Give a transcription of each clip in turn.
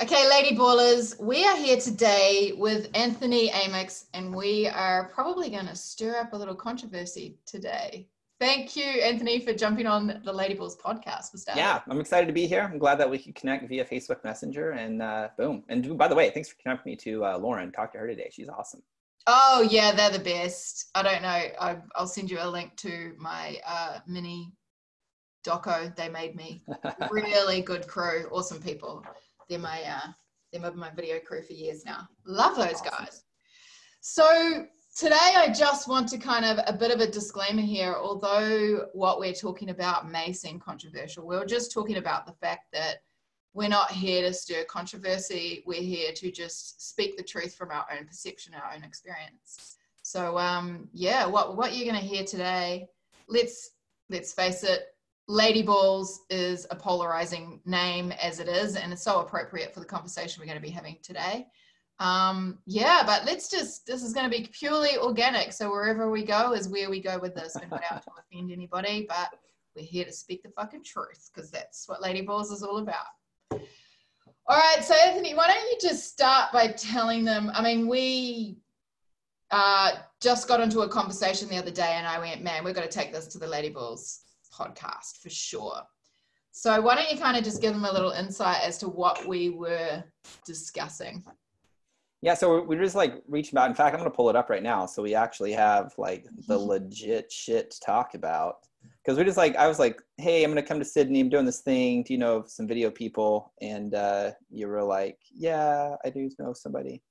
Okay, Lady Ballers, we are here today with Anthony Amix, and we are probably going to stir up a little controversy today. Thank you, Anthony, for jumping on the Lady Balls podcast. For starting. Yeah, I'm excited to be here. I'm glad that we could connect via Facebook Messenger, and uh, boom. And by the way, thanks for connecting me to uh, Lauren. Talk to her today. She's awesome. Oh yeah, they're the best. I don't know. I, will send you a link to my uh, mini doco they made me. really good crew, awesome people. They're my uh, they're my video crew for years now. Love those guys. So today I just want to kind of a bit of a disclaimer here. Although what we're talking about may seem controversial, we're just talking about the fact that we're not here to stir controversy. We're here to just speak the truth from our own perception, our own experience. So um, yeah, what what you're going to hear today? Let's let's face it. Lady Balls is a polarizing name as it is, and it's so appropriate for the conversation we're going to be having today. Um, yeah, but let's just, this is going to be purely organic. So wherever we go is where we go with this. We're not out to offend anybody, but we're here to speak the fucking truth because that's what Lady Balls is all about. All right, so Anthony, why don't you just start by telling them? I mean, we uh, just got into a conversation the other day, and I went, man, we've got to take this to the Lady Balls podcast for sure. So, why don't you kind of just give them a little insight as to what we were discussing? Yeah, so we're just like reaching out. In fact, I'm going to pull it up right now. So we actually have like the legit shit to talk about because we just like I was like, hey, I'm gonna come to Sydney. I'm doing this thing. Do you know some video people? And uh, you were like, yeah, I do know somebody.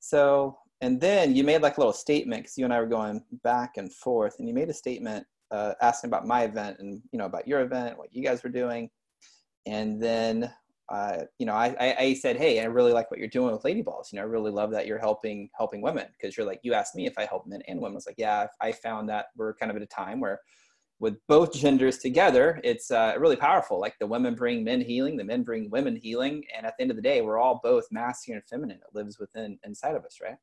So and then you made like a little statement because you and I were going back and forth, and you made a statement uh, asking about my event and you know about your event, what you guys were doing, and then. Uh, you know, I, I, I said, hey, I really like what you're doing with Lady Balls. You know, I really love that you're helping helping women because you're like, you asked me if I help men and women. I was like, yeah, I found that we're kind of at a time where with both genders together, it's uh, really powerful. Like the women bring men healing, the men bring women healing, and at the end of the day, we're all both masculine and feminine. It lives within inside of us, right?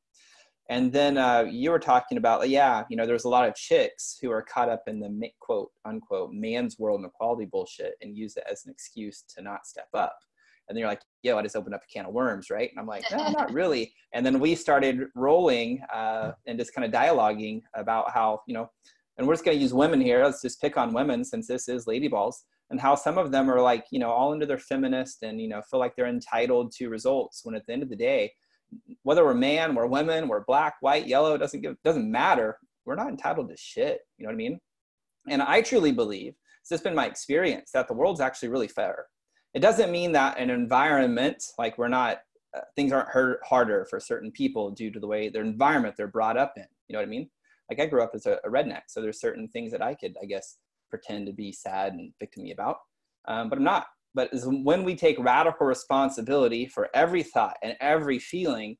And then uh, you were talking about, yeah, you know, there's a lot of chicks who are caught up in the quote unquote man's world and equality bullshit and use it as an excuse to not step up. And then you're like, yo, I just opened up a can of worms, right? And I'm like, no, not really. And then we started rolling uh, and just kind of dialoguing about how, you know, and we're just going to use women here. Let's just pick on women since this is lady balls and how some of them are like, you know, all into their feminist and, you know, feel like they're entitled to results when at the end of the day, whether we're man, we're women, we're black, white, yellow, doesn't give, doesn't matter. We're not entitled to shit. You know what I mean? And I truly believe, it's just been my experience that the world's actually really fair. It doesn't mean that an environment, like we're not, uh, things aren't hurt harder for certain people due to the way their environment they're brought up in. You know what I mean? like I grew up as a, a redneck, so there's certain things that I could, I guess, pretend to be sad and victimy about, um, but I'm not. But when we take radical responsibility for every thought and every feeling,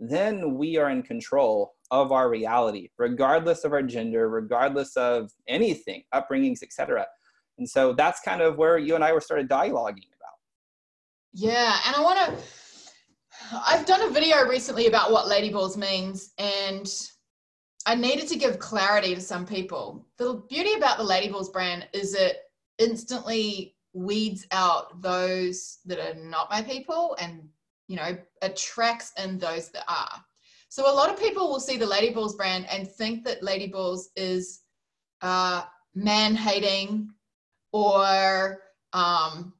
then we are in control of our reality, regardless of our gender, regardless of anything, upbringings, etc. And so that's kind of where you and I were started dialoguing about. Yeah, and I want to. I've done a video recently about what Lady Balls means, and I needed to give clarity to some people. The beauty about the Lady Balls brand is it instantly weeds out those that are not my people and you know attracts in those that are. So a lot of people will see the Lady Balls brand and think that Lady Balls is uh, man hating or um,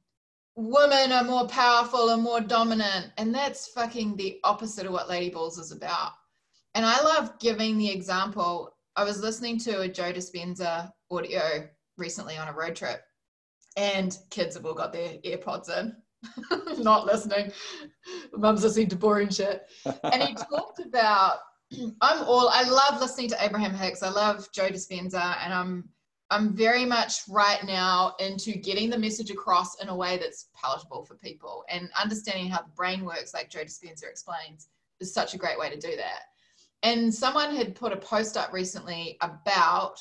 women are more powerful and more dominant, and that's fucking the opposite of what Lady Balls is about and I love giving the example. I was listening to a Joe Dispenza audio recently on a road trip, and kids have all got their AirPods in, not listening. Mum's listening to boring shit. And he talked about I'm all I love listening to Abraham Hicks. I love Joe Dispenza, and I'm I'm very much right now into getting the message across in a way that's palatable for people and understanding how the brain works, like Joe Dispenza explains, is such a great way to do that and someone had put a post up recently about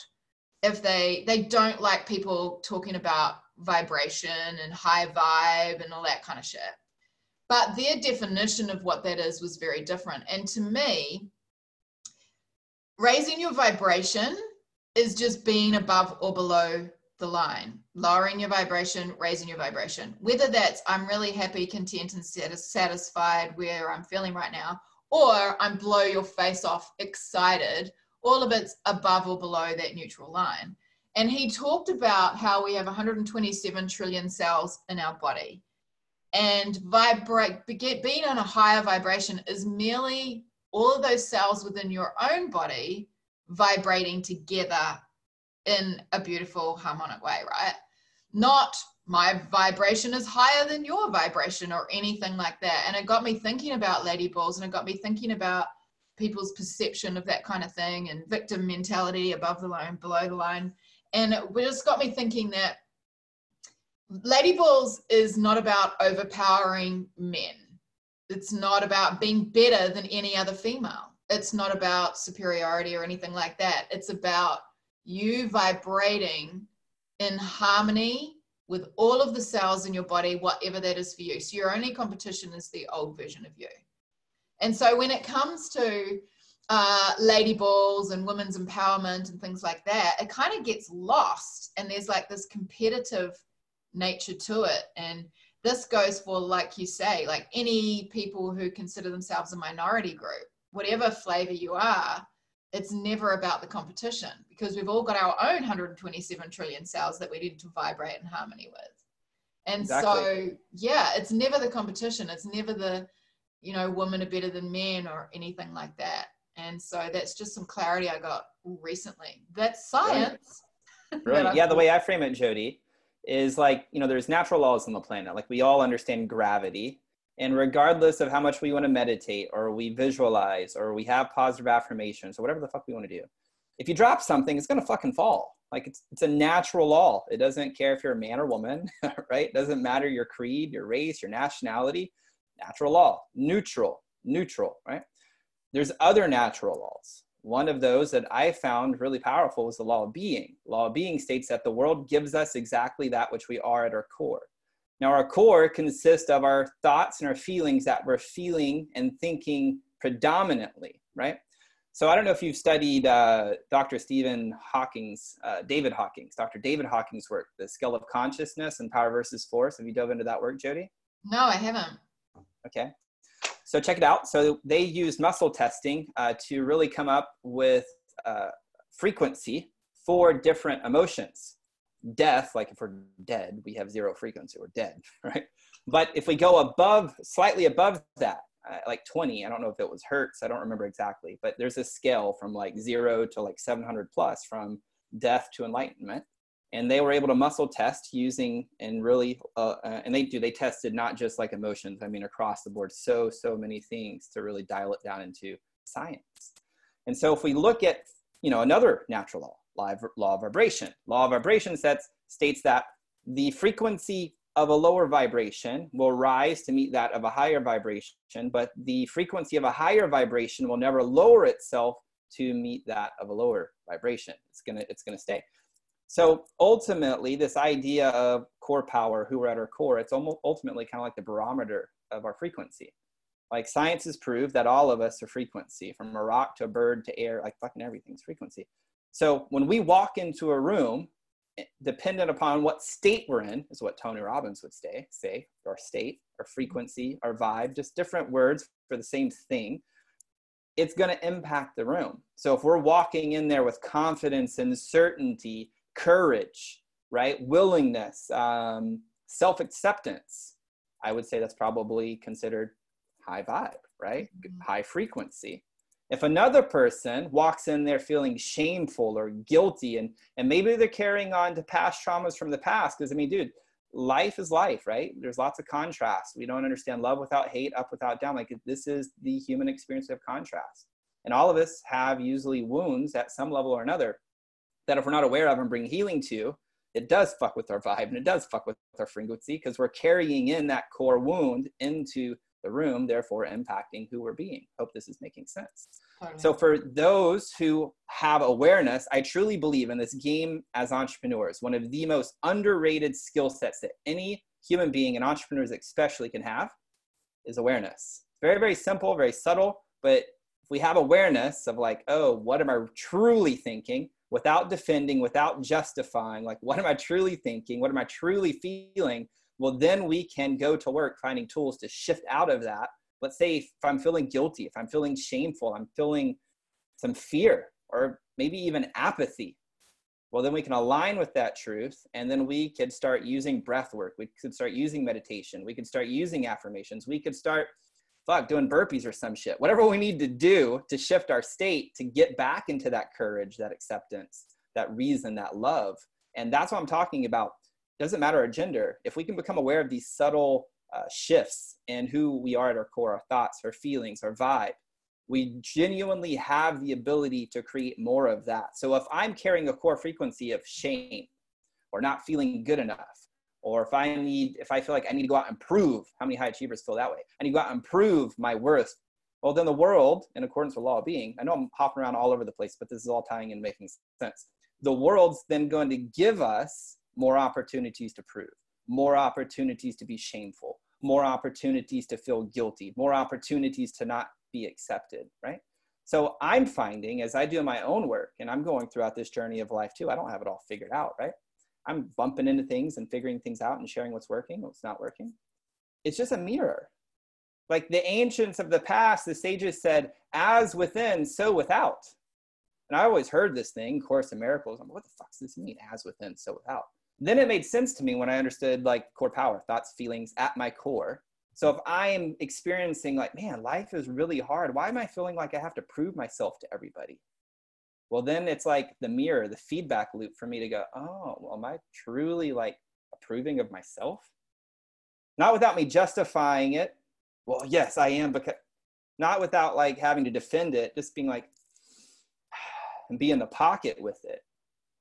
if they they don't like people talking about vibration and high vibe and all that kind of shit but their definition of what that is was very different and to me raising your vibration is just being above or below the line, lowering your vibration, raising your vibration. Whether that's I'm really happy, content, and satisfied where I'm feeling right now, or I'm blow your face off, excited, all of it's above or below that neutral line. And he talked about how we have 127 trillion cells in our body. And vibrate, being on a higher vibration is merely all of those cells within your own body vibrating together in a beautiful harmonic way, right? Not my vibration is higher than your vibration or anything like that. And it got me thinking about lady balls and it got me thinking about people's perception of that kind of thing and victim mentality above the line, below the line. And it just got me thinking that lady balls is not about overpowering men. It's not about being better than any other female. It's not about superiority or anything like that. It's about you vibrating in harmony with all of the cells in your body, whatever that is for you. So your only competition is the old version of you. And so when it comes to uh, lady balls and women's empowerment and things like that, it kind of gets lost. And there's like this competitive nature to it. And this goes for, like you say, like any people who consider themselves a minority group, whatever flavor you are, it's never about the competition because we've all got our own 127 trillion cells that we need to vibrate in harmony with. And exactly. so, yeah, it's never the competition. It's never the, you know, women are better than men or anything like that. And so that's just some clarity I got recently. That's science. Right. right. yeah, the way I frame it, Jody, is like, you know, there's natural laws on the planet. Like we all understand gravity and regardless of how much we want to meditate or we visualize or we have positive affirmations or whatever the fuck we want to do, if you drop something, it's going to fucking fall. Like it's, it's a natural law. It doesn't care if you're a man or woman, right? It doesn't matter your creed, your race, your nationality. Natural law, neutral, neutral, right? There's other natural laws. One of those that I found really powerful was the law of being. Law of being states that the world gives us exactly that which we are at our core. Now, our core consists of our thoughts and our feelings that we're feeling and thinking predominantly, right? So I don't know if you've studied uh, Dr. Stephen Hawking's, uh, David Hawkins', Dr. David Hawkins' work, The Scale of Consciousness and Power versus Force. Have you dove into that work, Jody? No, I haven't. Okay. So check it out. So they used muscle testing uh, to really come up with uh, frequency for different emotions death, like if we're dead, we have zero frequency, we're dead, right? But if we go above, slightly above that, uh, like 20, I don't know if it was hertz, I don't remember exactly, but there's a scale from like zero to like 700 plus from death to enlightenment. And they were able to muscle test using and really, uh, uh, and they do, they tested not just like emotions, I mean, across the board, so, so many things to really dial it down into science. And so if we look at, you know, another natural law, law of vibration. Law of vibration sets, states that the frequency of a lower vibration will rise to meet that of a higher vibration, but the frequency of a higher vibration will never lower itself to meet that of a lower vibration. It's gonna, it's gonna stay. So ultimately, this idea of core power, who we're at our core, it's almost ultimately kind of like the barometer of our frequency. Like science has proved that all of us are frequency, from a rock to a bird to air, like fucking everything's frequency. So when we walk into a room, eh, dependent upon what state we're in, is what Tony Robbins would say, say, our state, our frequency, our vibe, just different words for the same thing, it's going to impact the room. So if we're walking in there with confidence and certainty, courage, right, willingness, um, self acceptance, I would say that's probably considered high vibe, right? Mm-hmm. High frequency. If another person walks in there feeling shameful or guilty, and, and maybe they're carrying on to past traumas from the past, because I mean, dude, life is life, right? There's lots of contrast. We don't understand love without hate, up without down. Like this is the human experience of contrast. And all of us have usually wounds at some level or another that if we're not aware of and bring healing to, it does fuck with our vibe and it does fuck with our frequency because we're carrying in that core wound into the room, therefore impacting who we're being. Hope this is making sense. Totally. So, for those who have awareness, I truly believe in this game as entrepreneurs, one of the most underrated skill sets that any human being and entrepreneurs especially can have is awareness. Very, very simple, very subtle, but if we have awareness of like, oh, what am I truly thinking? Without defending, without justifying, like, what am I truly thinking? What am I truly feeling? Well, then we can go to work finding tools to shift out of that. Let's say if I'm feeling guilty, if I'm feeling shameful, I'm feeling some fear or maybe even apathy. Well, then we can align with that truth, and then we could start using breath work. We could start using meditation. We could start using affirmations. We could start fuck doing burpees or some shit. Whatever we need to do to shift our state to get back into that courage that acceptance that reason that love. And that's what i'm talking about. Doesn't matter our gender. If we can become aware of these subtle uh, shifts in who we are at our core our thoughts our feelings our vibe we genuinely have the ability to create more of that. So if i'm carrying a core frequency of shame or not feeling good enough or if I need, if I feel like I need to go out and prove, how many high achievers feel that way? I need to go out and prove my worth. Well, then the world, in accordance with law of being, I know I'm hopping around all over the place, but this is all tying and making sense. The world's then going to give us more opportunities to prove, more opportunities to be shameful, more opportunities to feel guilty, more opportunities to not be accepted, right? So I'm finding as I do my own work, and I'm going throughout this journey of life too, I don't have it all figured out, right? I'm bumping into things and figuring things out and sharing what's working, what's not working. It's just a mirror. Like the ancients of the past, the sages said, as within, so without. And I always heard this thing, Course in Miracles. I'm like, what the fuck does this mean? As within, so without. Then it made sense to me when I understood like core power, thoughts, feelings at my core. So if I am experiencing like, man, life is really hard, why am I feeling like I have to prove myself to everybody? Well then it's like the mirror the feedback loop for me to go oh well am i truly like approving of myself? Not without me justifying it. Well yes i am because not without like having to defend it just being like and be in the pocket with it.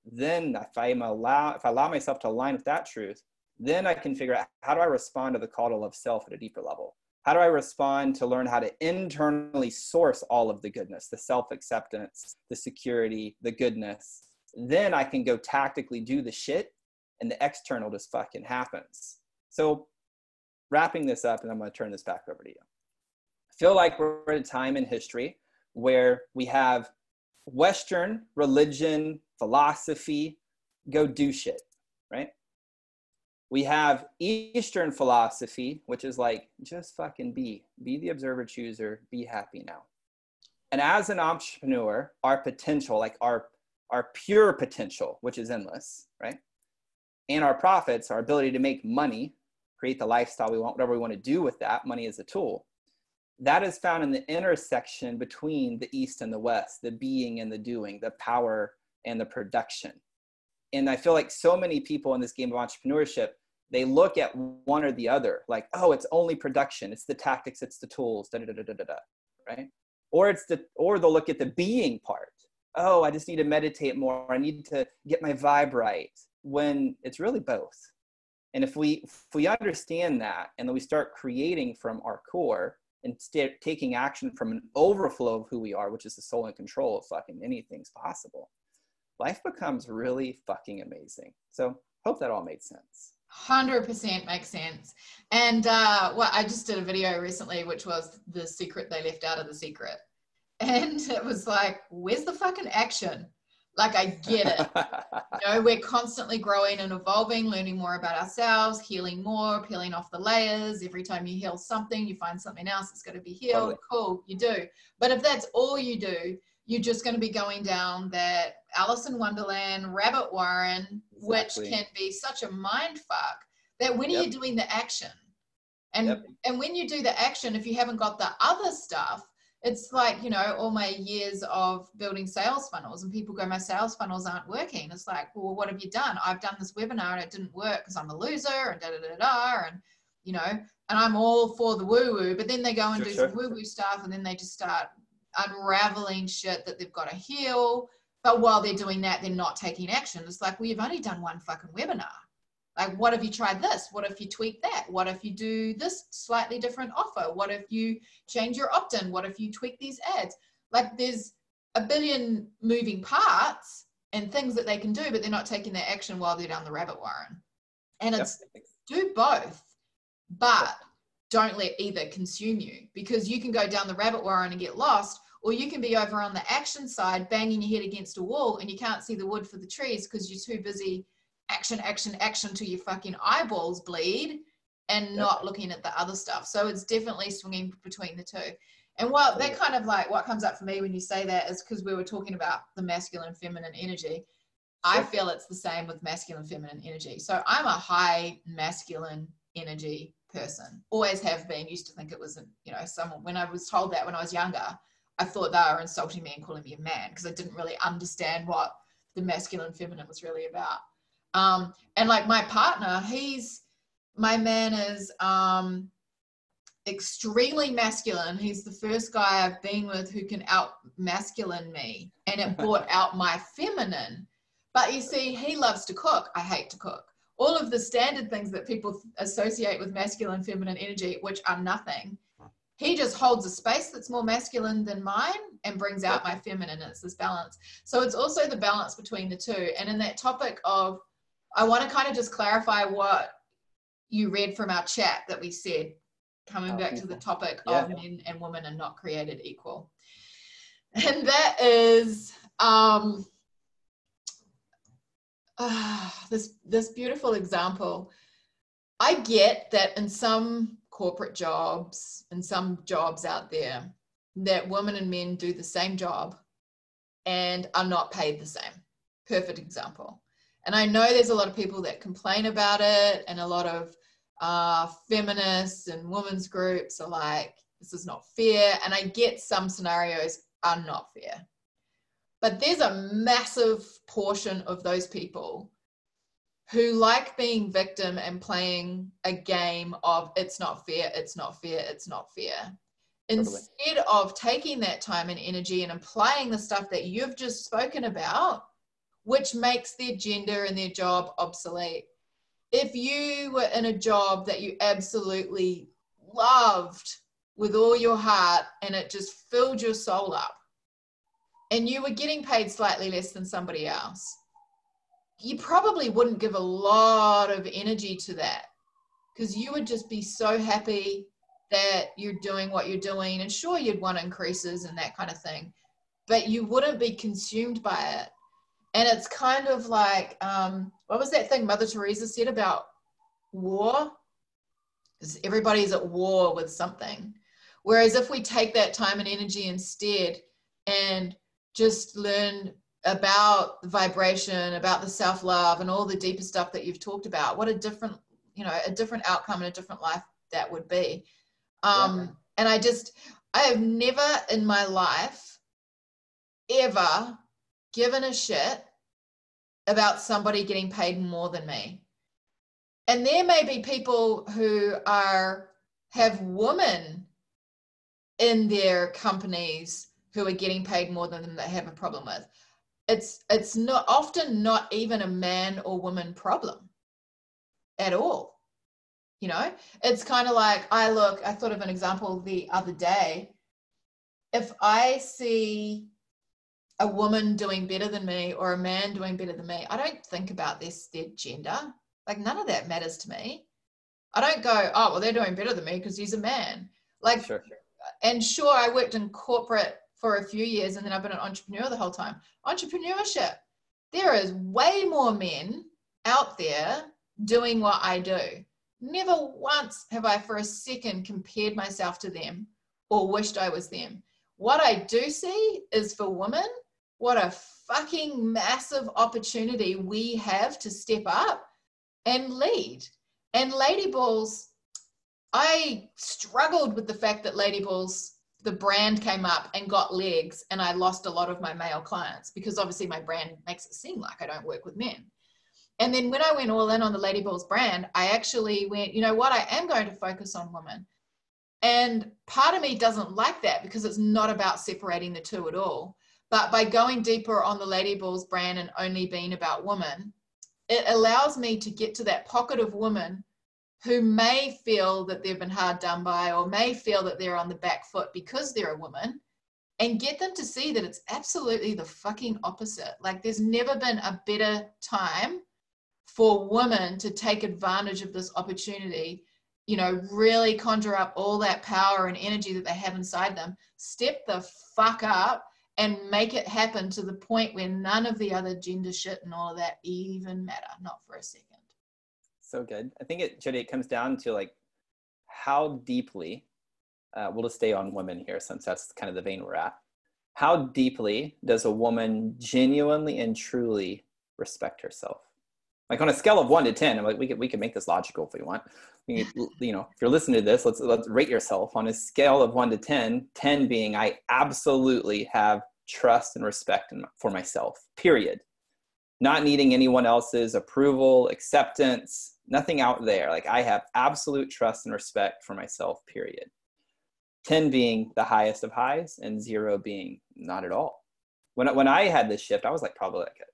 Then if i'm allow if i allow myself to align with that truth then i can figure out how do i respond to the call to love self at a deeper level how do I respond to learn how to internally source all of the goodness, the self acceptance, the security, the goodness? Then I can go tactically do the shit and the external just fucking happens. So, wrapping this up, and I'm going to turn this back over to you. I feel like we're at a time in history where we have Western religion, philosophy, go do shit? We have Eastern philosophy, which is like, just fucking be, be the observer chooser, be happy now. And as an entrepreneur, our potential, like our, our pure potential, which is endless, right? And our profits, our ability to make money, create the lifestyle we want, whatever we want to do with that, money is a tool. That is found in the intersection between the East and the West, the being and the doing, the power and the production and i feel like so many people in this game of entrepreneurship they look at one or the other like oh it's only production. It's the tactics it's the tools da da da da da da right? Or it's the or they'll look at the being part. Oh i just need to meditate more. I need to get my vibe right when it's really both. And if we if we understand that and then we start creating from our core and st- taking action from an overflow of who we are which is the soul and control of fucking anything's possible life becomes really fucking amazing. So hope that all made sense. 100% makes sense. And uh, well, I just did a video recently, which was the secret they left out of the secret. And it was like, where's the fucking action? Like, I get it. you know, we're constantly growing and evolving, learning more about ourselves, healing more, peeling off the layers. Every time you heal something, you find something else that's going to be healed. Totally. Cool, you do. But if that's all you do, you're just going to be going down that Alice in Wonderland rabbit warren, exactly. which can be such a mind fuck that when yep. are you doing the action? And yep. and when you do the action, if you haven't got the other stuff, it's like you know all my years of building sales funnels and people go my sales funnels aren't working it's like well what have you done i've done this webinar and it didn't work because i'm a loser and da da da da and you know and i'm all for the woo woo but then they go and sure, do sure. some woo woo stuff and then they just start unraveling shit that they've got to heal. But while they're doing that, they're not taking action. It's like, well, you've only done one fucking webinar. Like, what if you tried this? What if you tweak that? What if you do this slightly different offer? What if you change your opt in? What if you tweak these ads? Like, there's a billion moving parts and things that they can do, but they're not taking their action while they're down the rabbit warren. And it's yep. do both, but don't let either consume you because you can go down the rabbit warren and get lost, or you can be over on the action side banging your head against a wall and you can't see the wood for the trees because you're too busy action action action till your fucking eyeballs bleed and not looking at the other stuff so it's definitely swinging between the two and what that kind of like what comes up for me when you say that is because we were talking about the masculine feminine energy I feel it's the same with masculine feminine energy. So I'm a high masculine energy person. Always have been. Used to think it was, you know, someone. When I was told that when I was younger, I thought they were insulting me and calling me a man because I didn't really understand what the masculine feminine was really about. Um, and like my partner, he's my man is um, extremely masculine. He's the first guy I've been with who can out masculine me, and it brought out my feminine. But you see, he loves to cook. I hate to cook all of the standard things that people associate with masculine feminine energy which are nothing he just holds a space that's more masculine than mine and brings out my feminine it's this balance. So it's also the balance between the two. And in that topic of i want to kind of just clarify what you read from our chat that we said coming oh, back to the topic yeah. of men and women are not created equal. And that is um uh, this this beautiful example. I get that in some corporate jobs and some jobs out there that women and men do the same job and are not paid the same. Perfect example. And I know there's a lot of people that complain about it, and a lot of uh, feminists and women's groups are like, this is not fair. And I get some scenarios are not fair. But there's a massive portion of those people who like being victim and playing a game of it's not fair, it's not fair, it's not fair. Instead of taking that time and energy and applying the stuff that you've just spoken about, which makes their gender and their job obsolete. If you were in a job that you absolutely loved with all your heart and it just filled your soul up, and you were getting paid slightly less than somebody else, you probably wouldn't give a lot of energy to that because you would just be so happy that you're doing what you're doing. And sure, you'd want increases and that kind of thing, but you wouldn't be consumed by it. And it's kind of like, um, what was that thing Mother Teresa said about war? Because everybody's at war with something. Whereas if we take that time and energy instead and just learn about vibration, about the self love, and all the deeper stuff that you've talked about. What a different, you know, a different outcome and a different life that would be. Um, yeah. And I just, I have never in my life ever given a shit about somebody getting paid more than me. And there may be people who are have women in their companies who are getting paid more than them that have a problem with. It's it's not often not even a man or woman problem at all. You know, it's kind of like I look, I thought of an example the other day. If I see a woman doing better than me or a man doing better than me, I don't think about this their gender. Like none of that matters to me. I don't go, oh well, they're doing better than me because he's a man. Like, sure. and sure, I worked in corporate for a few years and then I've been an entrepreneur the whole time. Entrepreneurship, there is way more men out there doing what I do. Never once have I for a second compared myself to them or wished I was them. What I do see is for women, what a fucking massive opportunity we have to step up and lead. And Lady Balls, I struggled with the fact that Lady Balls the brand came up and got legs and I lost a lot of my male clients because obviously my brand makes it seem like I don't work with men. And then when I went all in on the Lady Balls brand, I actually went, you know what, I am going to focus on women. And part of me doesn't like that because it's not about separating the two at all. But by going deeper on the Lady Balls brand and only being about women, it allows me to get to that pocket of women who may feel that they've been hard done by or may feel that they're on the back foot because they're a woman and get them to see that it's absolutely the fucking opposite. Like there's never been a better time for women to take advantage of this opportunity you know, really conjure up all that power and energy that they have inside them, step the fuck up and make it happen to the point where none of the other gender shit and all of that even matter, not for a second. So good. I think it, Jody, it comes down to like how deeply, uh, we'll just stay on women here since that's kind of the vein we're at. How deeply does a woman genuinely and truly respect herself? Like on a scale of one to ten, I'm like we could we can make this logical if we want. You, you know, if you're listening to this, let's let's rate yourself on a scale of one to 10, 10 being I absolutely have trust and respect for myself. Period. Not needing anyone else's approval, acceptance, nothing out there. Like I have absolute trust and respect for myself. Period. 10 being the highest of highs and zero being not at all. When, when I had this shift, I was like probably like a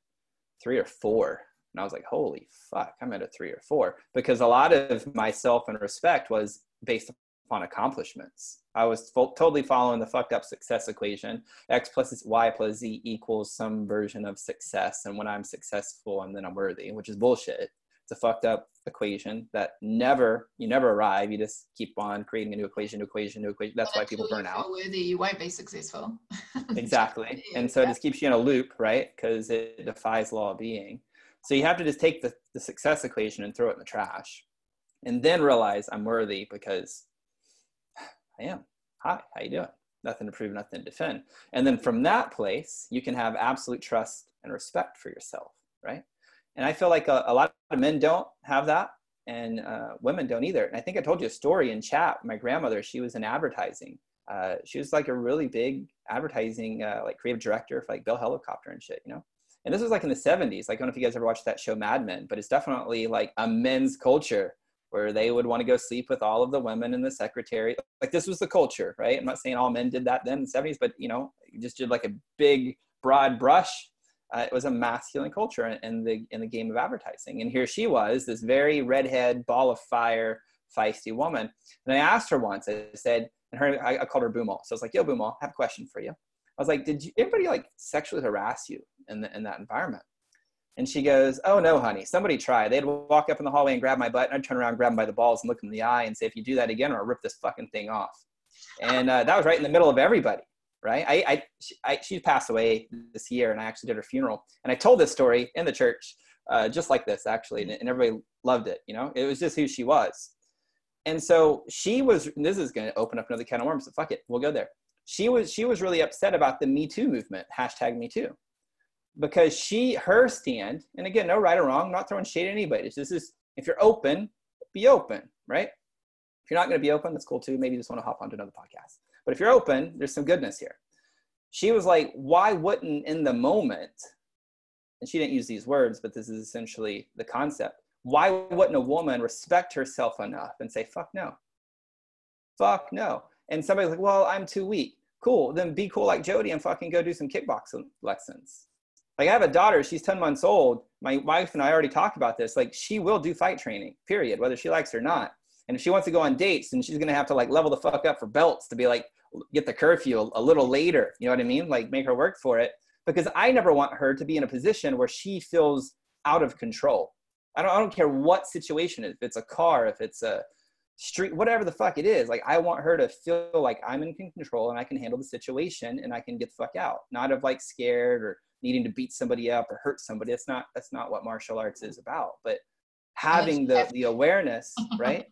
three or four and I was like, holy fuck, I'm at a three or four. Because a lot of my self and respect was based upon accomplishments. I was fo- totally following the fucked up success equation. X plus Y plus Z equals some version of success. And when I'm successful, and then I'm worthy, which is bullshit. It's a fucked up equation that never, you never arrive. You just keep on creating a new equation, new equation, new equation. That's why people burn out. Worthy, you won't be successful. exactly. And so it just keeps you in a loop, right? Because it defies law of being. So you have to just take the, the success equation and throw it in the trash and then realize I'm worthy because am. Hi, how you doing? Nothing to prove, nothing to defend. And then from that place, you can have absolute trust and respect for yourself, right? And I feel like a, a lot of men don't have that and uh, women don't either. And I think I told you a story in chat. My grandmother, she was in advertising. Uh, she was like a really big advertising, uh, like creative director for like Bell Helicopter and shit, you know? and this was like in the 70s like i don't know if you guys ever watched that show mad men but it's definitely like a men's culture where they would want to go sleep with all of the women in the secretary. Like this was the culture right? I'm not saying all men did that then in the 70s but you know just did like a big broad brush. Uh, it was a masculine culture in, in the in the game of advertising. And here she was this very redhead ball of fire feisty woman. And i asked her once i said and her i, I called her boomal. So i was like yo boomal i have a question for you. I was like, did you, anybody like sexually harass you in, the, in that environment? And she goes, oh no, honey, somebody tried. They'd walk up in the hallway and grab my butt and I'd turn around, grab them by the balls and look them in the eye and say, if you do that again, I'll rip this fucking thing off. And uh, that was right in the middle of everybody, right? I, I, she, I, she passed away this year and I actually did her funeral. And I told this story in the church, uh, just like this actually, and, and everybody loved it. You know, it was just who she was. And so she was, this is going to open up another can of worms, so fuck it, we'll go there she was she was really upset about the me too movement hashtag me too because she her stand and again no right or wrong I'm not throwing shade at anybody. This is if you're open be open right? If you're not going to be open that's cool too. Maybe you just want to hop onto another podcast. But if you're open there's some goodness here. She was like why wouldn't in the moment and she didn't use these words but this is essentially the concept. Why wouldn't a woman respect herself enough and say fuck no. Fuck no. And somebody's like, well, I'm too weak. Cool. Then be cool like Jody and fucking go do some kickboxing lessons. Like I have a daughter, she's 10 months old. My wife and I already talked about this. Like she will do fight training, period, whether she likes it or not. And if she wants to go on dates, then she's gonna have to like level the fuck up for belts to be like get the curfew a, little later. You know what I mean? Like make her work for it. Because I never want her to be in a position where she feels out of control. I don't, I don't care what situation, if it's a car, if it's a street whatever the fuck it is like i want her to feel like i'm in control and i can handle the situation and i can get the fuck out not of like scared or needing to beat somebody up or hurt somebody that's not that's not what martial arts is about. But having the the awareness right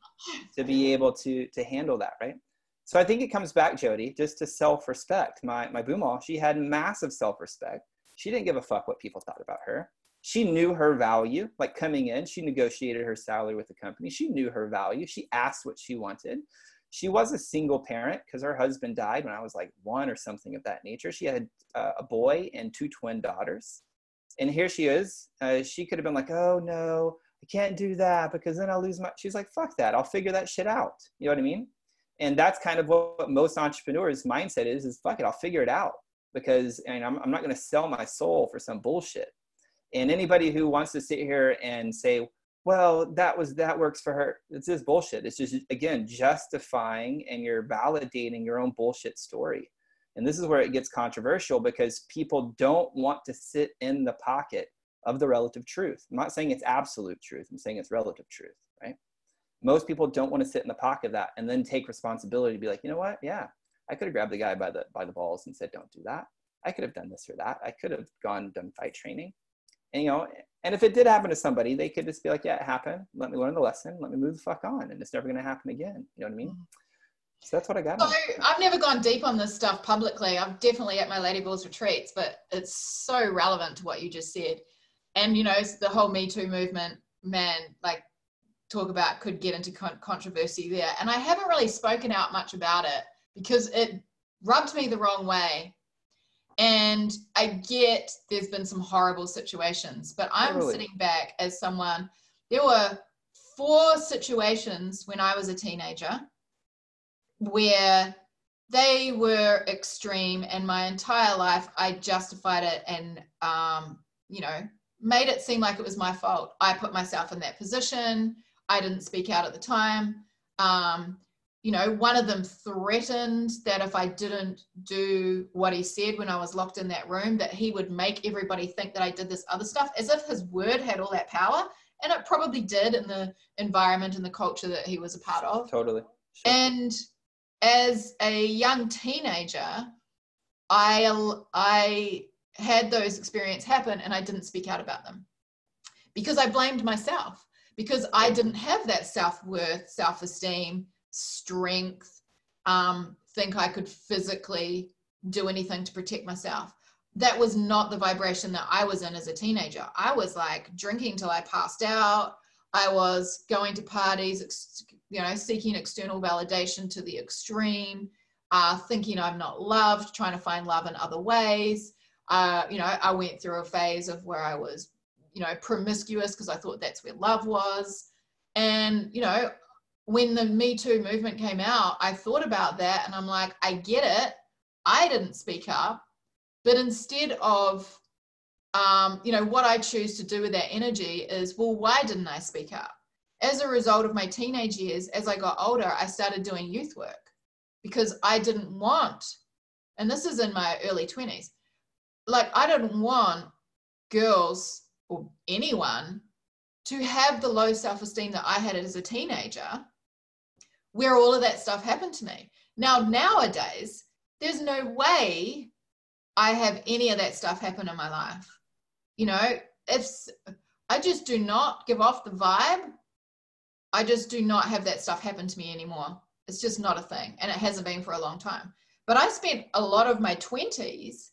to be able to to handle that right? So i think it comes back jody just to self-respect. My my boomal she had massive self-respect. She didn't give a fuck what people thought about her. She knew her value like coming in she negotiated her salary with the company. She knew her value. She asked what she wanted she was a single parent because her husband died when i was like one or something of that nature. She had uh, a boy and two twin daughters. And here she is uh, she could have been like oh no i can't do that because then i'll lose my she's like fuck that i'll figure that shit out. You know what i mean? And that's kind of what most entrepreneurs mindset is is fuck it i'll figure it out because and I'm, I'm not going to sell my soul for some bullshit. And anybody who wants to sit here and say, well, that was that works for her, it's just bullshit. It's just again justifying and you're validating your own bullshit story. And this is where it gets controversial because people don't want to sit in the pocket of the relative truth. I'm not saying it's absolute truth. I'm saying it's relative truth, right? most people don't want to sit in the pocket of that and then take responsibility to be like, you know what? Yeah, I could have grabbed the guy by the by the balls and said, don't do that. I could have done this or that. I could have gone done fight training. And you know, and if it did happen to somebody, they could just be like, yeah, it happened. Let me learn the lesson. Let me move the fuck on. And it's never gonna happen again. You know what I mean? Mm-hmm. So that's what I got. So I've never gone deep on this stuff publicly. I'm definitely at my Lady Balls retreats, but it's so relevant to what you just said. And you know, the whole Me Too movement, man, like talk about could get into con- controversy there. And I haven't really spoken out much about it because it rubbed me the wrong way. And I get there's been some horrible situations, but I'm totally. sitting back as someone. There were four situations when I was a teenager where they were extreme, and my entire life I justified it and, um, you know, made it seem like it was my fault. I put myself in that position. I didn't speak out at the time. Um, you know, one of them threatened that if I didn't do what he said when I was locked in that room, that he would make everybody think that I did this other stuff, as if his word had all that power. And it probably did in the environment and the culture that he was a part of. Totally. Sure. And as a young teenager, I I had those experiences happen and I didn't speak out about them because I blamed myself because I didn't have that self worth, self esteem, strength, um, think I could physically do anything to protect myself. That was not the vibration that I was in as a teenager. I was like drinking till I passed out. I was going to parties, you know, seeking external validation to the extreme, uh, thinking I'm not loved, trying to find love in other ways. Uh, you know, I went through a phase of where I was you know, promiscuous because I thought that's where love was. And, you know, when the Me Too movement came out, I thought about that and I'm like, I get it. I didn't speak up. But instead of, um, you know, what I choose to do with that energy is, well, why didn't I speak up? As a result of my teenage years, as I got older, I started doing youth work because I didn't want, and this is in my early 20s, like I didn't want girls or anyone to have the low self esteem that I had as a teenager, where all of that stuff happened to me. Now, nowadays, there's no way I have any of that stuff happen in my life. You know, if I just do not give off the vibe, I just do not have that stuff happen to me anymore. It's just not a thing. And it hasn't been for a long time. But I spent a lot of my 20s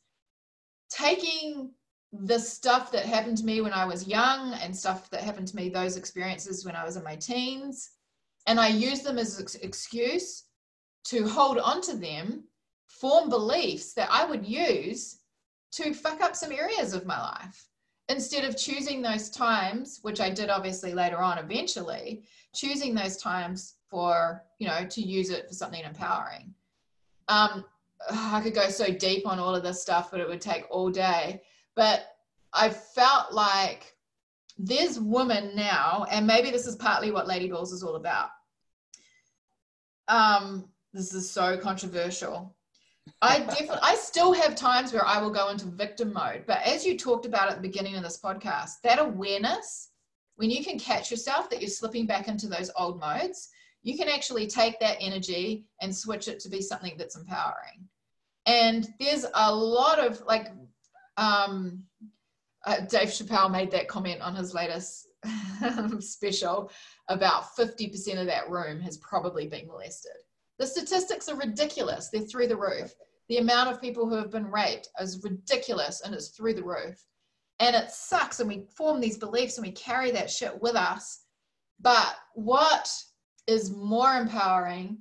taking the stuff that happened to me when I was young and stuff that happened to me, those experiences when I was in my teens. And I use them as an excuse to hold on to them, form beliefs that I would use to fuck up some areas of my life. Instead of choosing those times, which I did obviously later on eventually, choosing those times for, you know, to use it for something empowering. Um, I could go so deep on all of this stuff, but it would take all day but I felt like there's women now, and maybe this is partly what Lady Balls is all about. Um, this is so controversial. I definitely, I still have times where I will go into victim mode. But as you talked about at the beginning of this podcast, that awareness, when you can catch yourself that you're slipping back into those old modes, you can actually take that energy and switch it to be something that's empowering. And there's a lot of like um, uh, Dave Chappelle made that comment on his latest special about 50% of that room has probably been molested. The statistics are ridiculous. They're through the roof. The amount of people who have been raped is ridiculous and it's through the roof. And it sucks. And we form these beliefs and we carry that shit with us. But what is more empowering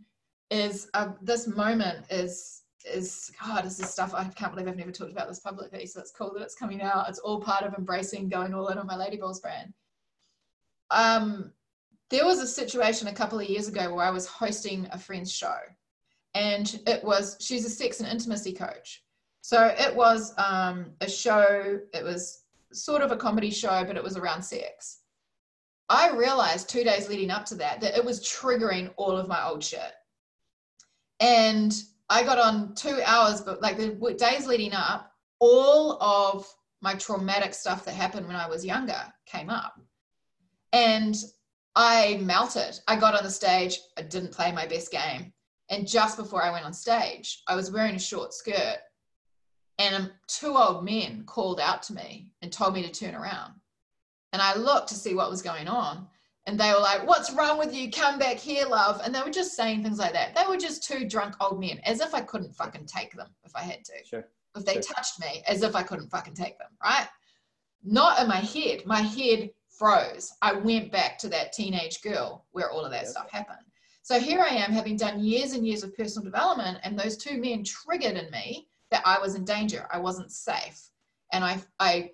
is uh, this moment is is God, is this stuff I can't believe I've never talked about this publicly. So it's cool that it's coming out. It's all part of embracing going all in on my Lady Balls brand. Um, there was a situation a couple of years ago where I was hosting a friend's show, and it was she's a sex and intimacy coach. So it was um, a show. It was sort of a comedy show, but it was around sex. I realized two days leading up to that that it was triggering all of my old shit. And I got on two hours, but like the days leading up, all of my traumatic stuff that happened when I was younger came up. And I melted. I got on the stage, I didn't play my best game. And just before I went on stage, I was wearing a short skirt and two old men called out to me and told me to turn around. And I looked to see what was going on. And they were like, What's wrong with you? Come back here, love. And they were just saying things like that. They were just two drunk old men, as if I couldn't fucking take them if I had to. Sure. If they Sure. touched me, as if I couldn't fucking take them, right? Not in my head. My head froze. I went back to that teenage girl where all of that Yep. stuff happened. So here I am having done years and years of personal development, and those two men triggered in me that I was in danger. I wasn't safe. And I I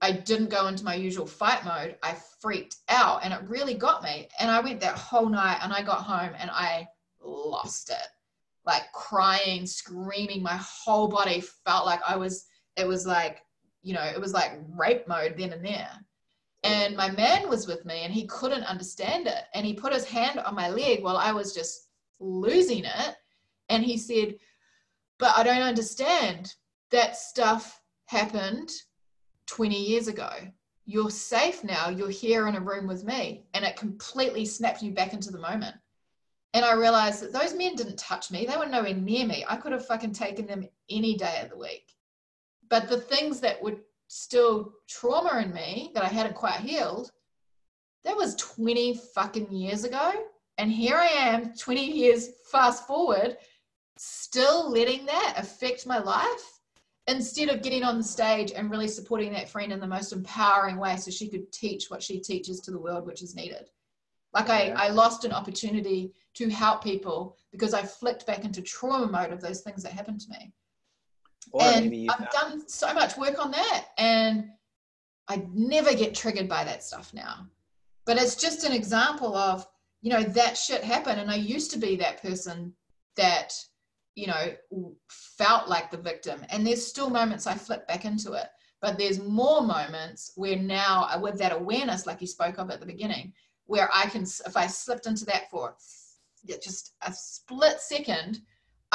I didn't go into my usual fight mode. I freaked out and it really got me. And I went that whole night and I got home and I lost it. Like crying, screaming, my whole body felt like I was, it was like, you know, it was like rape mode then and there. And my man was with me and he couldn't understand it. And he put his hand on my leg while I was just losing it. And he said, But I don't understand. That stuff happened 20 years ago. You're safe now. You're here in a room with me. And it completely snapped you back into the moment. And I realized that those men didn't touch me. They were nowhere near me. I could have fucking taken them any day of the week. But the things that would still trauma in me that I hadn't quite healed, that was 20 fucking years ago. And here I am, 20 years fast forward, still letting that affect my life instead of getting on the stage and really supporting that friend in the most empowering way so she could teach what she teaches to the world, which is needed. Like I, Yeah. I lost an opportunity to help people because I flicked back into trauma mode of those things that happened to me Or and I've done so much work on that, and I never get triggered by that stuff now. But it's just an example of, you know, that shit happened, and I used to be that person that, you know, felt like the victim. And there's still moments I flip back into it, but there's more moments where now, uh, with that awareness, like you spoke of at the beginning, where I can, if I slipped into that for just a split second,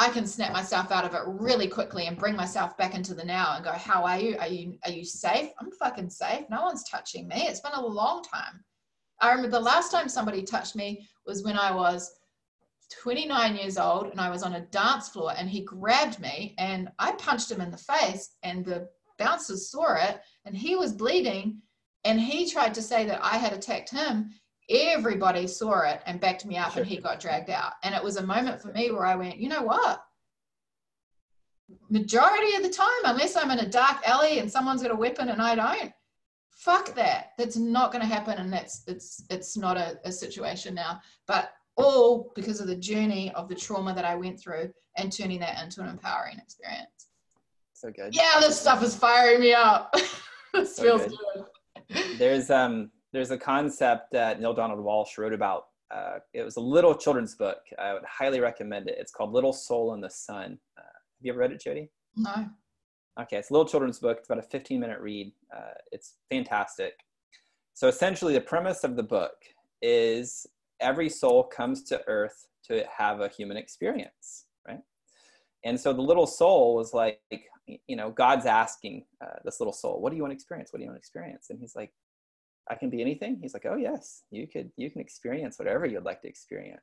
I can snap myself out of it really quickly and bring myself back into the now and go, how are you? Are you are you safe? I'm fucking safe. No one's touching me. It's been a long time. I remember the last time somebody touched me was when I was 29 years old and I was on a dance floor and he grabbed me and I punched him in the face and the bouncers saw it and he was bleeding and he tried to say that I had attacked him everybody saw it and backed me up Sure. and he got dragged out. And it was a moment for me where i went you know what? Majority of the time unless i'm in a dark alley and someone's got a weapon and i don't fuck that. That's not going to happen and that's it's it's not a, a situation now. But all because of the journey of the trauma that i went through and turning that into an empowering experience. So good. yeah this stuff is firing me up. This So feels good. good. There's um there's a concept that Neale Donald Walsch wrote about. Uh, it was a little children's book. I would highly recommend it. It's called Little Soul and the Sun. Uh, have you ever read it, Jody? no Okay, it's a little children's book. It's about a 15 minute read. Uh, it's fantastic. So essentially, the premise of the book is every soul comes to Earth to have a human experience, right? And so the little soul was like, you know, God's asking uh, this little soul, "What do you want to experience? What do you want to experience?" And he's like, "I can be anything." He's like, "Oh yes, you could. You can experience whatever you'd like to experience."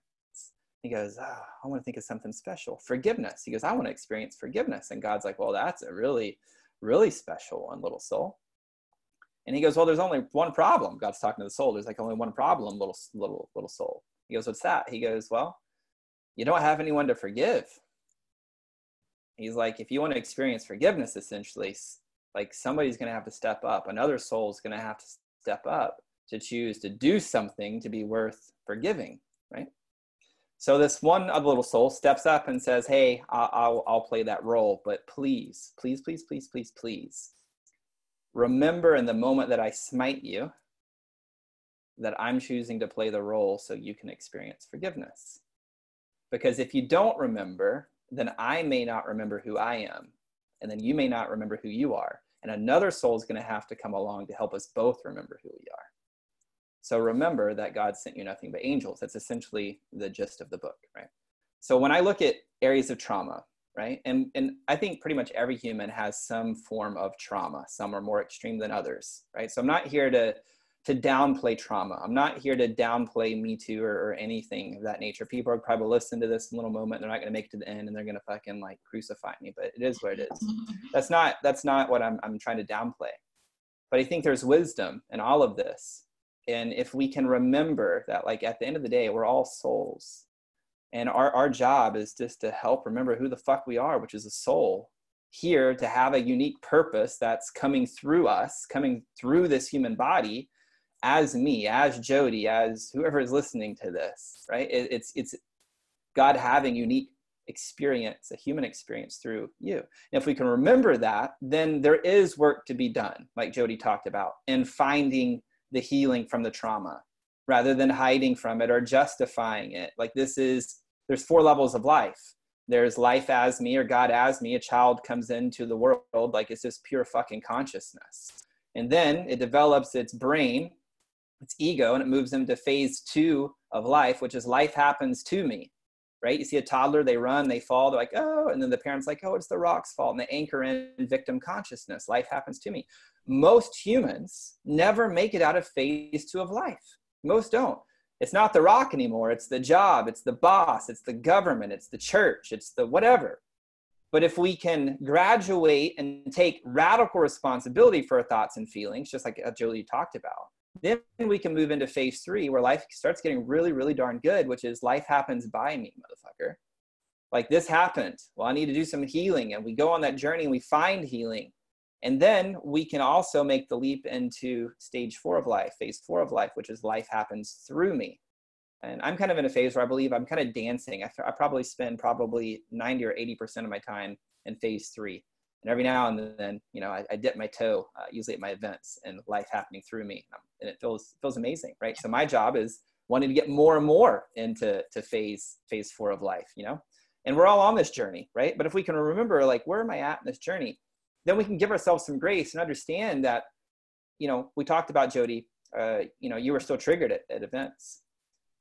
He goes, oh, I want to think of something special. Forgiveness. He goes, I want to experience forgiveness. And God's like, well, that's a really, really special one, little soul. And he goes, well, there's only one problem. God's talking to the soul. There's like only one problem, little, little, little soul. He goes, what's that? He goes, well, you don't have anyone to forgive. He's like, if you want to experience forgiveness, essentially, like somebody's going to have to step up. Another soul's going to have to step up to choose to do something to be worth forgiving, right? So this one other little soul steps up and says, "Hey, I'll, I'll, I'll play that role, but please, please, please, please, please, please, remember in the moment that I smite you, that I'm choosing to play the role so you can experience forgiveness. Because if you don't remember, then I may not remember who I am, and then you may not remember who you are, and another soul is going to have to come along to help us both remember who we are." So remember that God sent you nothing but angels. That's essentially the gist of the book, right? So when I look at areas of trauma, right, and, and I think pretty much every human has some form of trauma. Some are more extreme than others, right? So I'm not here to to downplay trauma. I'm not here to downplay Me Too or, or anything of that nature. People are probably listening to this in a little moment. They're not going to make it to the end and they're going to fucking like crucify me, but it is what it is. That's not, that's not what I'm, I'm trying to downplay. But I think there's wisdom in all of this. And if we can remember that, like at the end of the day, we're all souls. And our, our job is just to help remember who the fuck we are, which is a soul here to have a unique purpose that's coming through us, coming through this human body as me, as Jody, as whoever is listening to this, right? It, it's it's God having unique experience, a human experience through you. And if we can remember that, then there is work to be done, like Jody talked about, in finding the healing from the trauma rather than hiding from it or justifying it. Like this is there's four levels of life. There's life as me or God as me. A child comes into the world like it's just pure fucking consciousness. And then it develops its brain its ego and it moves them to phase two of life, which is life happens to me, right? You see a toddler, they run, they fall, they're like, oh, and then the parent's like, oh, it's the rock's fault. And they anchor in victim consciousness. Life happens to me. Most humans never make it out of phase two of life. Most don't. It's not the rock anymore. It's the job. It's the boss. It's the government. It's the church. It's the whatever. But if we can graduate and take radical responsibility for our thoughts and feelings, just like uh, Julie talked about, then we can move into phase three where life starts getting really, really darn good, which is life happens by me, motherfucker. Like this happened. Well, I need to do some healing. And we go on that journey and we find healing. And then we can also make the leap into stage four of life, phase four of life, which is life happens through me. And I'm kind of in a phase where I believe I'm kind of dancing. I, I probably spend probably 90 or 80% of my time in phase three and every now and then you know i, I dip my toe uh, usually at my events and life happening through me. Um, and it feels feels amazing right? So my job is wanting to get more and more into to phase phase four of life you know? And we're all on this journey right? But if we can remember like where am i at in this journey? Then we can give ourselves some grace and understand that you know we talked about jody uh, you know you were still triggered at, at events.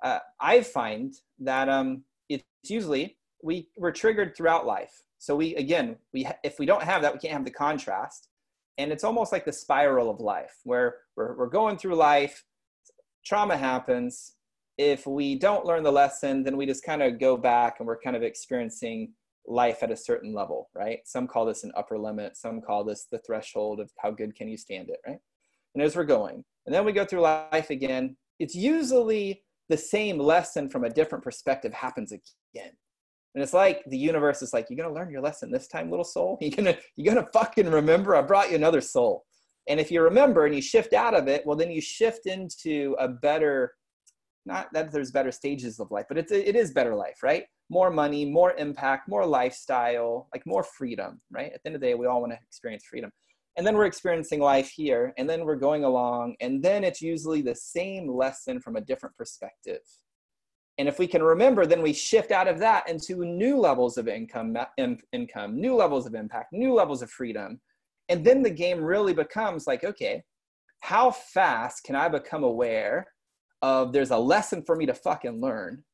Uh, i find that um, it's usually we we're triggered throughout life so we again, we if we don't have that, we can't have the contrast. And it's almost like the spiral of life, where we're, we're going through life, trauma happens. If we don't learn the lesson, then we just kind of go back and we're kind of experiencing life at a certain level, right? Some call this an upper limit, some call this the threshold of how good can you stand it, right? And as we're going, and then we go through life again, it's usually the same lesson from a different perspective happens again. And it's like the universe is like, you're gonna learn your lesson this time, little soul. You're gonna you're gonna fucking remember. I brought you another soul. And if you remember and you shift out of it, well, then you shift into a better, not that there's better stages of life, but it's it is better life, right? More money, more impact, more lifestyle, like more freedom, right? At the end of the day, we all want to experience freedom. And then we're experiencing life here, and then we're going along, and then it's usually the same lesson from a different perspective and if we can remember, then we shift out of that into new levels of income, in, income, new levels of impact, new levels of freedom. And then the game really becomes like, okay, how fast can I become aware of there's a lesson for me to fucking learn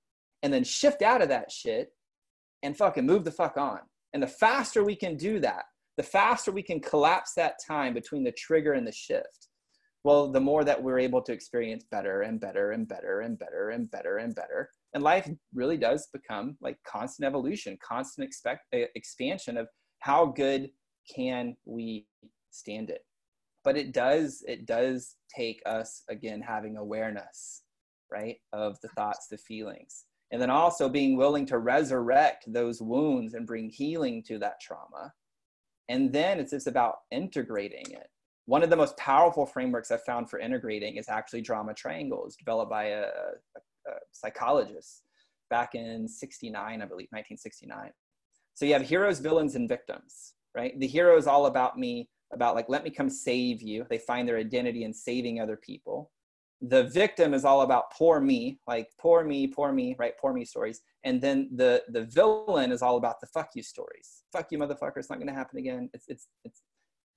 and then shift out of that shit and fucking move the fuck on. And the faster we can do that, the faster we can collapse that time between the trigger and the shift well, the more that we're able to experience better and better and better and better and better and better. And life really does become like constant evolution, constant expect, expansion of how good can we stand it. But it does, it does take us again having awareness, right, of the thoughts, the feelings. And then also being willing to resurrect those wounds and bring healing to that trauma. And then it's just about integrating it one of the most powerful frameworks I've found for integrating is actually drama triangles, developed by a, a, a psychologist back in 69, I believe, 1969. So you have heroes, villains, and victims, right? The hero is all about me, about like, let me come save you. They find their identity in saving other people. The victim is all about poor me, like poor me, poor me, right? Poor me stories. And then the the villain is all about the fuck you stories. Fuck you, motherfucker! It's not going to happen again. It's it's it's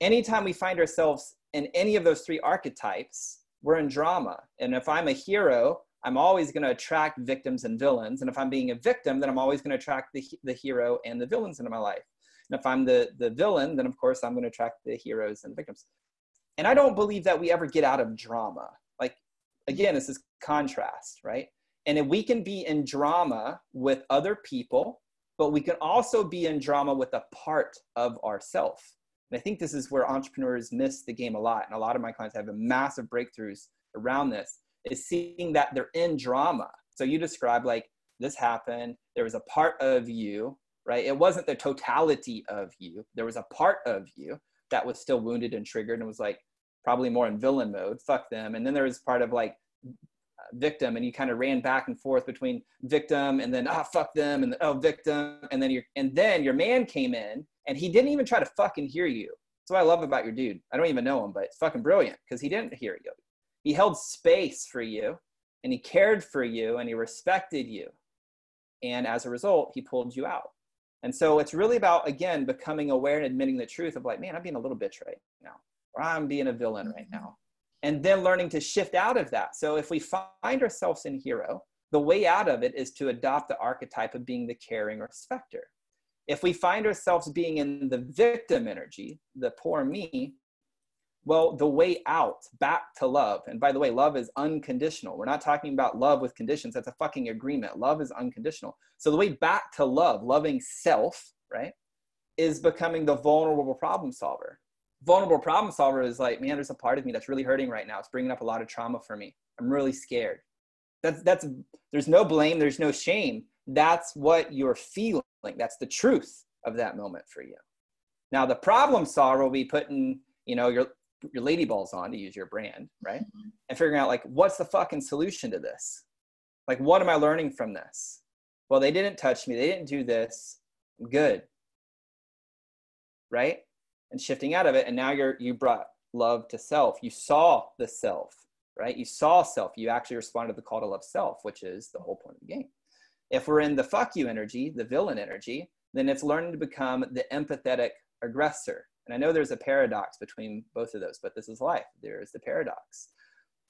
anytime we find ourselves in any of those three archetypes, we're in drama. And if I'm a hero, I'm always going to attract victims and villains. And if I'm being a victim, then I'm always going to attract the, the hero and the villains into my life. And if I'm the, the villain, then of course I'm going to attract the heroes and victims. And I don't believe that we ever get out of drama. Like again, this is contrast, right? And if we can be in drama with other people, but we can also be in drama with a part of ourself. And I think this is where entrepreneurs miss the game a lot. And a lot of my clients have massive breakthroughs around this is seeing that they're in drama. So you describe like this happened, there was a part of you, right? It wasn't the totality of you. There was a part of you that was still wounded and triggered and was like probably more in villain mode. Fuck them. And then there was part of like victim and you kind of ran back and forth between victim and then ah oh, fuck them and then, oh victim and then your and then your man came in and he didn't even try to fucking hear you. That's what I love about your dude. I don't even know him, but it's fucking brilliant because he didn't hear you. He held space for you and he cared for you and he respected you. And as a result, he pulled you out. And so it's really about, again, becoming aware and admitting the truth of like, man, I'm being a little bitch right now, or I'm being a villain right now. And then learning to shift out of that. So if we find ourselves in hero, the way out of it is to adopt the archetype of being the caring respecter. If we find ourselves being in the victim energy, the poor me, well, the way out back to love, and by the way, love is unconditional. We're not talking about love with conditions. That's a fucking agreement. Love is unconditional. So the way back to love, loving self, right, is becoming the vulnerable problem solver. Vulnerable problem solver is like, man, there's a part of me that's really hurting right now. It's bringing up a lot of trauma for me. I'm really scared. That's that's there's no blame, there's no shame. That's what you're feeling. That's the truth of that moment for you. Now the problem solver will be putting, you know, your your lady balls on to use your brand, right? Mm-hmm. And figuring out like what's the fucking solution to this? Like what am I learning from this? Well, they didn't touch me. They didn't do this. I'm good. Right? And shifting out of it and now you're you brought love to self. You saw the self, right? You saw self. You actually responded to the call to love self, which is the whole point of the game. If we're in the fuck you energy, the villain energy, then it's learning to become the empathetic aggressor and I know there's a paradox between both of those, but this is life. There is the paradox.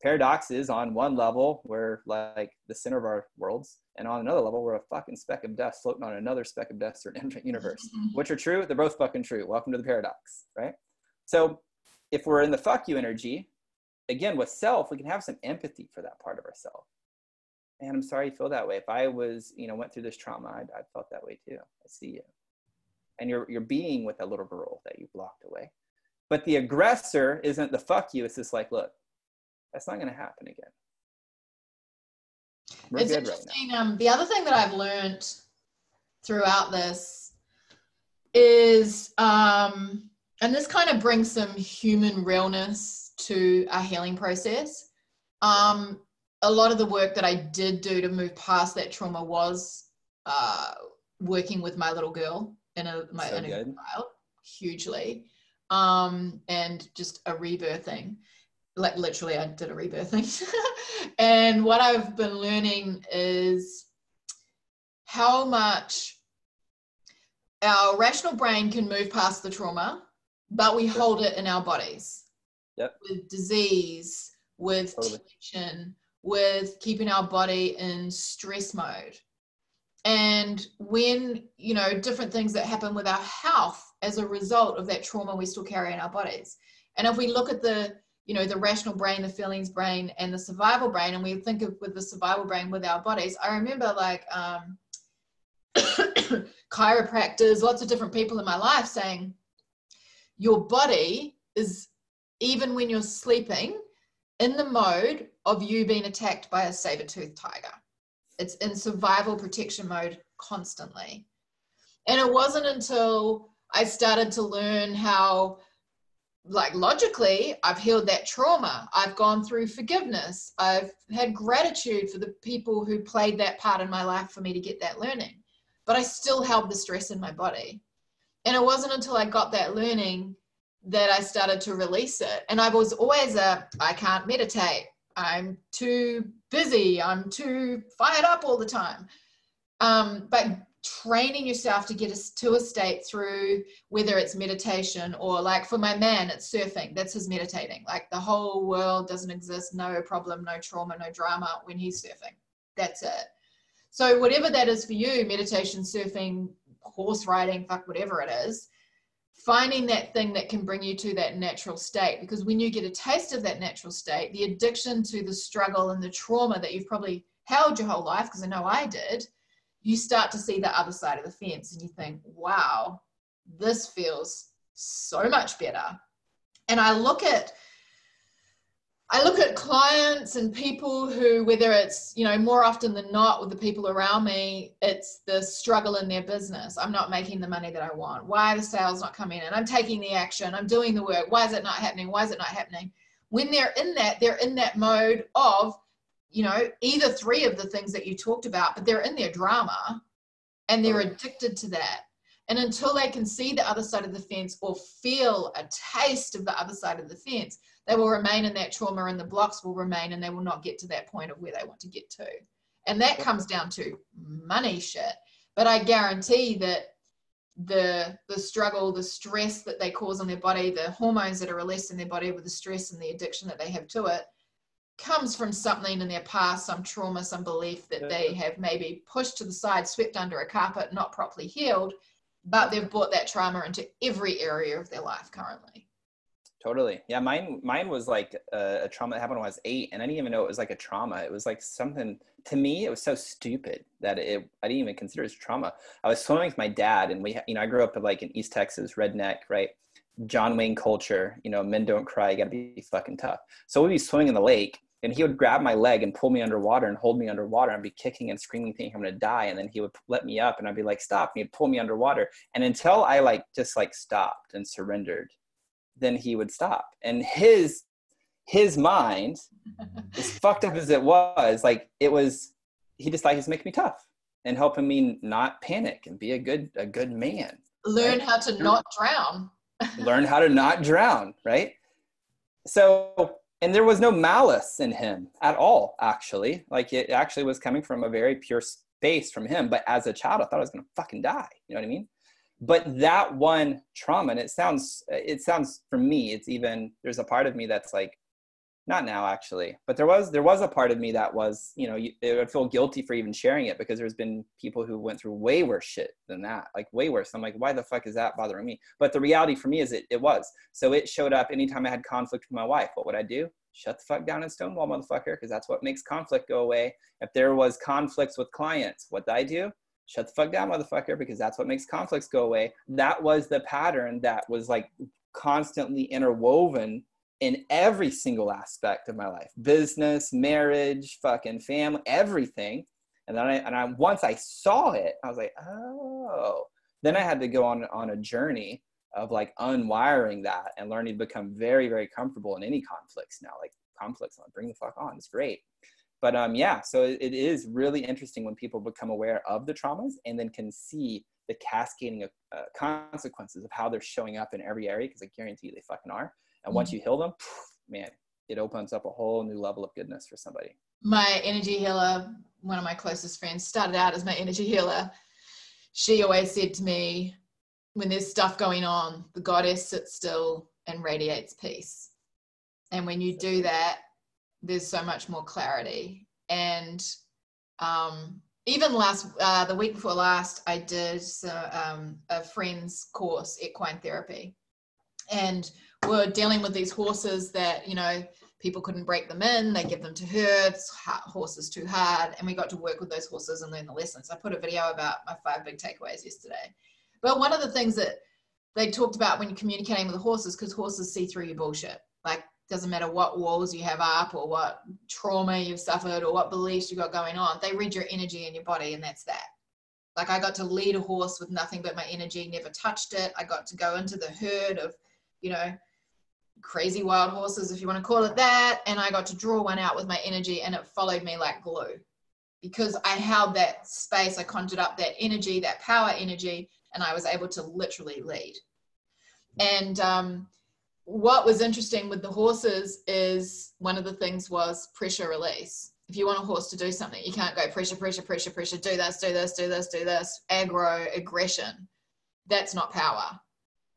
Paradox is on one level, we're like the center of our worlds, and on another level, we're a fucking speck of dust floating on another speck of dust or an infinite universe. Which are true? They're both fucking true. Welcome to the paradox, right? So if we're in the fuck you energy, again, with self, we can have some empathy for that part of ourselves. And I'm sorry you feel that way. If I was, you know, went through this trauma, I'd, I'd felt that way too. I see you and you're you're being with that little girl that you blocked away. But the aggressor isn't the fuck you. It's just like, look, that's not going to happen again. We're it's interesting. Right um, the other thing that I've learned throughout this is, um, and this kind of brings some human realness to our healing process. Um, a lot of the work that I did do to move past that trauma was uh, working with my little girl in a my so child hugely um and just a rebirthing like literally i did a rebirthing. And what i've been learning is how much our rational brain can move past the trauma but we hold it in our bodies. Yep. with disease with totally. tension with keeping our body in stress mode. And when you know different things that happen with our health as a result of that trauma we still carry in our bodies. And if we look at the you know the rational brain the feelings brain and the survival brain and we think of with the survival brain with our bodies i remember like um chiropractors lots of different people in my life saying your body is even when you're sleeping in the mode of you being attacked by a saber-toothed tiger it's in survival protection mode constantly. And it wasn't until I started to learn how, like, logically, I've healed that trauma. I've gone through forgiveness. I've had gratitude for the people who played that part in my life for me to get that learning. But I still held the stress in my body. And it wasn't until I got that learning that I started to release it. And I was always a, I can't meditate. I'm too busy. I'm too fired up all the time. Um, but training yourself to get us to a state through whether it's meditation or like for my man, it's surfing. That's his meditating. Like the whole world doesn't exist, no problem, no trauma, no drama when he's surfing. That's it. So whatever that is for you, meditation, surfing, horse riding, fuck whatever it is, finding that thing that can bring you to that natural state. Because when you get a taste of that natural state, the addiction to the struggle and the trauma that you've probably held your whole life, because I know I did, you start to see the other side of the fence and you think, wow, this feels so much better. And I look at I look at clients and people who, whether it's, you know, more often than not with the people around me, it's the struggle in their business. I'm not making the money that I want. Why are the sales not coming in? I'm taking the action. I'm doing the work. Why is it not happening? Why is it not happening? When they're in that, they're in that mode of, you know, either three of the things that you talked about, but they're in their drama and they're addicted to that. And until they can see the other side of the fence or feel a taste of the other side of the fence, they will remain in that trauma and the blocks will remain and they will not get to that point of where they want to get to. And that comes down to money shit. But I guarantee that the the struggle, the stress that they cause on their body, the hormones that are released in their body with the stress and the addiction that they have to it comes from something in their past, some trauma, some belief that they have maybe pushed to the side, swept under a carpet, not properly healed, but they've brought that trauma into every area of their life currently. Totally. Yeah, mine mine was like a, a, trauma that happened when I was eight, and I didn't even know it was like a trauma. It was like something to me. It was so stupid that it I didn't even consider it as trauma. I was swimming with my dad, and we you know I grew up in like in East Texas, redneck, right? John Wayne culture. You know, men don't cry. You got to be fucking tough. So we'd be swimming in the lake, and he would grab my leg and pull me underwater and hold me underwater. I'd be kicking and screaming, thinking I'm gonna die, and then he would let me up, and I'd be like, "Stop!" And he'd pull me underwater, and until I like just like stopped and surrendered then he would stop. And his his mind, as fucked up as it was, like it was, he decided he's making me tough and helping me not panic and be a good a good man. Learn right? how to not drown. Learn how to not drown, right? So and there was no malice in him at all actually. Like it actually was coming from a very pure space from him. But as a child i thought i was going to fucking die. You know what i mean? But that one trauma and it sounds it sounds for me it's even there's a part of me that's like not now actually but there was there was a part of me that was you know it would feel guilty for even sharing it because there's been people who went through way worse shit than that like way worse. I'm like why the fuck is that bothering me? But the reality for me is it, it was. So it showed up anytime i had conflict with my wife what would i do? Shut the fuck down and stonewall motherfucker because that's what makes conflict go away. If there was conflicts with clients what did i do? Shut the fuck down, motherfucker, because that's what makes conflicts go away. That was the pattern that was like constantly interwoven in every single aspect of my life business, marriage, fucking family, everything. And then I, and I, once I saw it, I was like, oh, then I had to go on, on a journey of like unwiring that and learning to become very, very comfortable in any conflicts now. Like conflicts, like, bring the fuck on. It's great but um, yeah, so it, it is really interesting when people become aware of the traumas and then can see the cascading of uh, consequences of how they're showing up in every area because I guarantee you they fucking are. And mm-hmm. once you heal them, man, it opens up a whole new level of goodness for somebody. My energy healer, one of my closest friends, started out as my energy healer. She always said to me, when there's stuff going on, the goddess sits still and radiates peace. And when you do that, there's so much more clarity. And um, even last, uh, the week before last, I did um, a friend's course, equine therapy. And we're dealing with these horses that, you know, people couldn't break them in. They give them to herds, horses too hard. And we got to work with those horses and learn the lessons. I put a video about my five big takeaways yesterday. But one of the things that they talked about when you're communicating with the horses, because horses see through your bullshit. Like doesn't matter what walls you have up or what trauma you've suffered or what beliefs you've got going on they read your energy in your body and that's that like i got to lead a horse with nothing but my energy never touched it i got to go into the herd of you know crazy wild horses if you want to call it that and i got to draw one out with my energy and it followed me like glue because i held that space i conjured up that energy that power energy and i was able to literally lead and um, what was interesting with the horses is one of the things was pressure release. If you want a horse to do something, you can't go pressure, pressure, pressure, pressure, do this, do this, do this, do this, aggro, aggression. That's not power.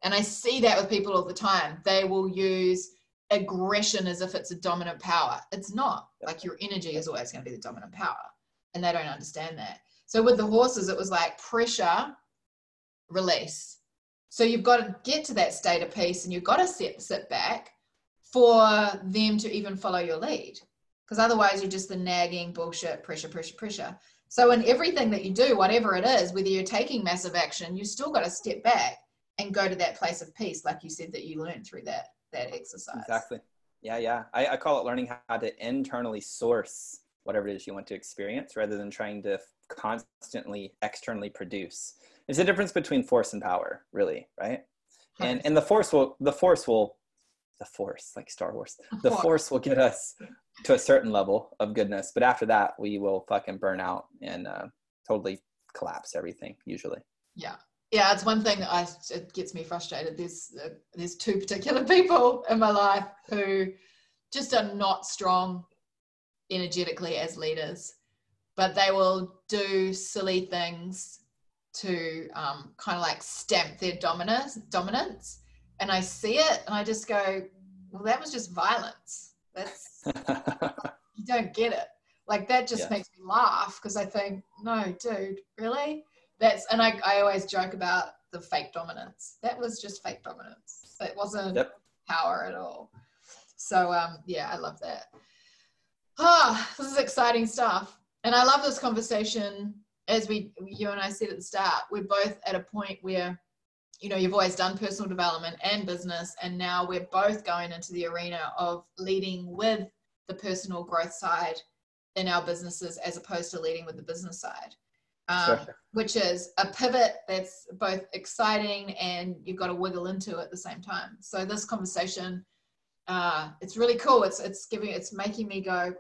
And I see that with people all the time. They will use aggression as if it's a dominant power. It's not. Like your energy is always going to be the dominant power. And they don't understand that. So with the horses, it was like pressure, release So you've got to get to that state of peace and you've got to sit, sit back for them to even follow your lead. Because otherwise, you're just the nagging bullshit, pressure, pressure, pressure. So, in everything that you do, whatever it is, whether you're taking massive action, you still got to step back and go to that place of peace, like you said that you learned through that that exercise. Exactly. Yeah, yeah. I, I call it learning how to internally source whatever it is you want to experience rather than trying to constantly externally produce. There's a difference between force and power, really, right? And and the force will the force will the force like Star Wars. The force will get us to a certain level of goodness, but after that we will fucking burn out and uh, totally collapse everything usually. Yeah. Yeah, it's one thing that I, it gets me frustrated. There's uh, there's two particular people in my life who just are not strong energetically as leaders, but they will do silly things to um, kind of like stamp their dominance dominance and i see it and i just go well that was just violence that's you don't get it like that just yeah. makes me laugh because i think no dude really that's and I, I always joke about the fake dominance. That was just fake dominance. It wasn't yep. power at all. So um yeah i love that. Ah this is exciting stuff. And i love this conversation as we you and I said at the start, we're both at a point where you know you've always done personal development and business and now we're both going into the arena of leading with the personal growth side in our businesses as opposed to leading with the business side um, sure. which is a pivot that's both exciting and you've got to wiggle into at the same time so this conversation uh, it's really cool it's it's giving it's making me go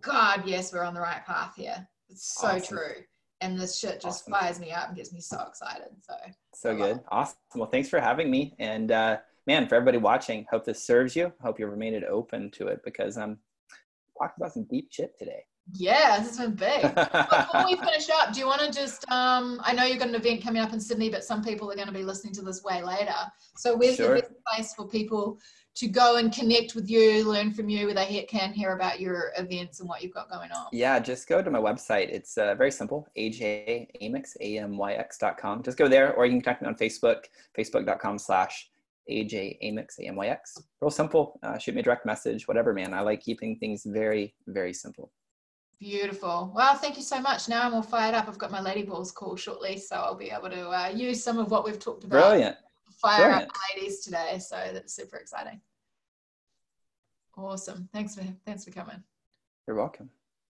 god yes we're on the right path here it's so awesome. true and this shit just awesome. fires me up and gets me so excited. So so good, awesome. Well, thanks for having me, and uh, man, for everybody watching, hope this serves you. Hope you remained open to it because I'm talking about some deep shit today. Yeah, this has been big. Before we finish up, do you want to just? Um, I know you've got an event coming up in Sydney, but some people are going to be listening to this way later. So where's sure. the best place for people to go and connect with you, learn from you, where they can hear about your events and what you've got going on? Yeah, just go to my website. It's uh, very simple, A-M-Y-X.com. Just go there, or you can contact me on Facebook, facebook.com slash ajamyx, A-M-Y-X. Real simple. Uh, shoot me a direct message, whatever, man. I like keeping things very, very simple. Beautiful. Well, thank you so much. Now I'm all fired up. I've got my Lady Balls call shortly, so I'll be able to uh, use some of what we've talked about. Brilliant fire Brilliant. up ladies today. So that's super exciting. Awesome. Thanks for thanks for coming. You're welcome.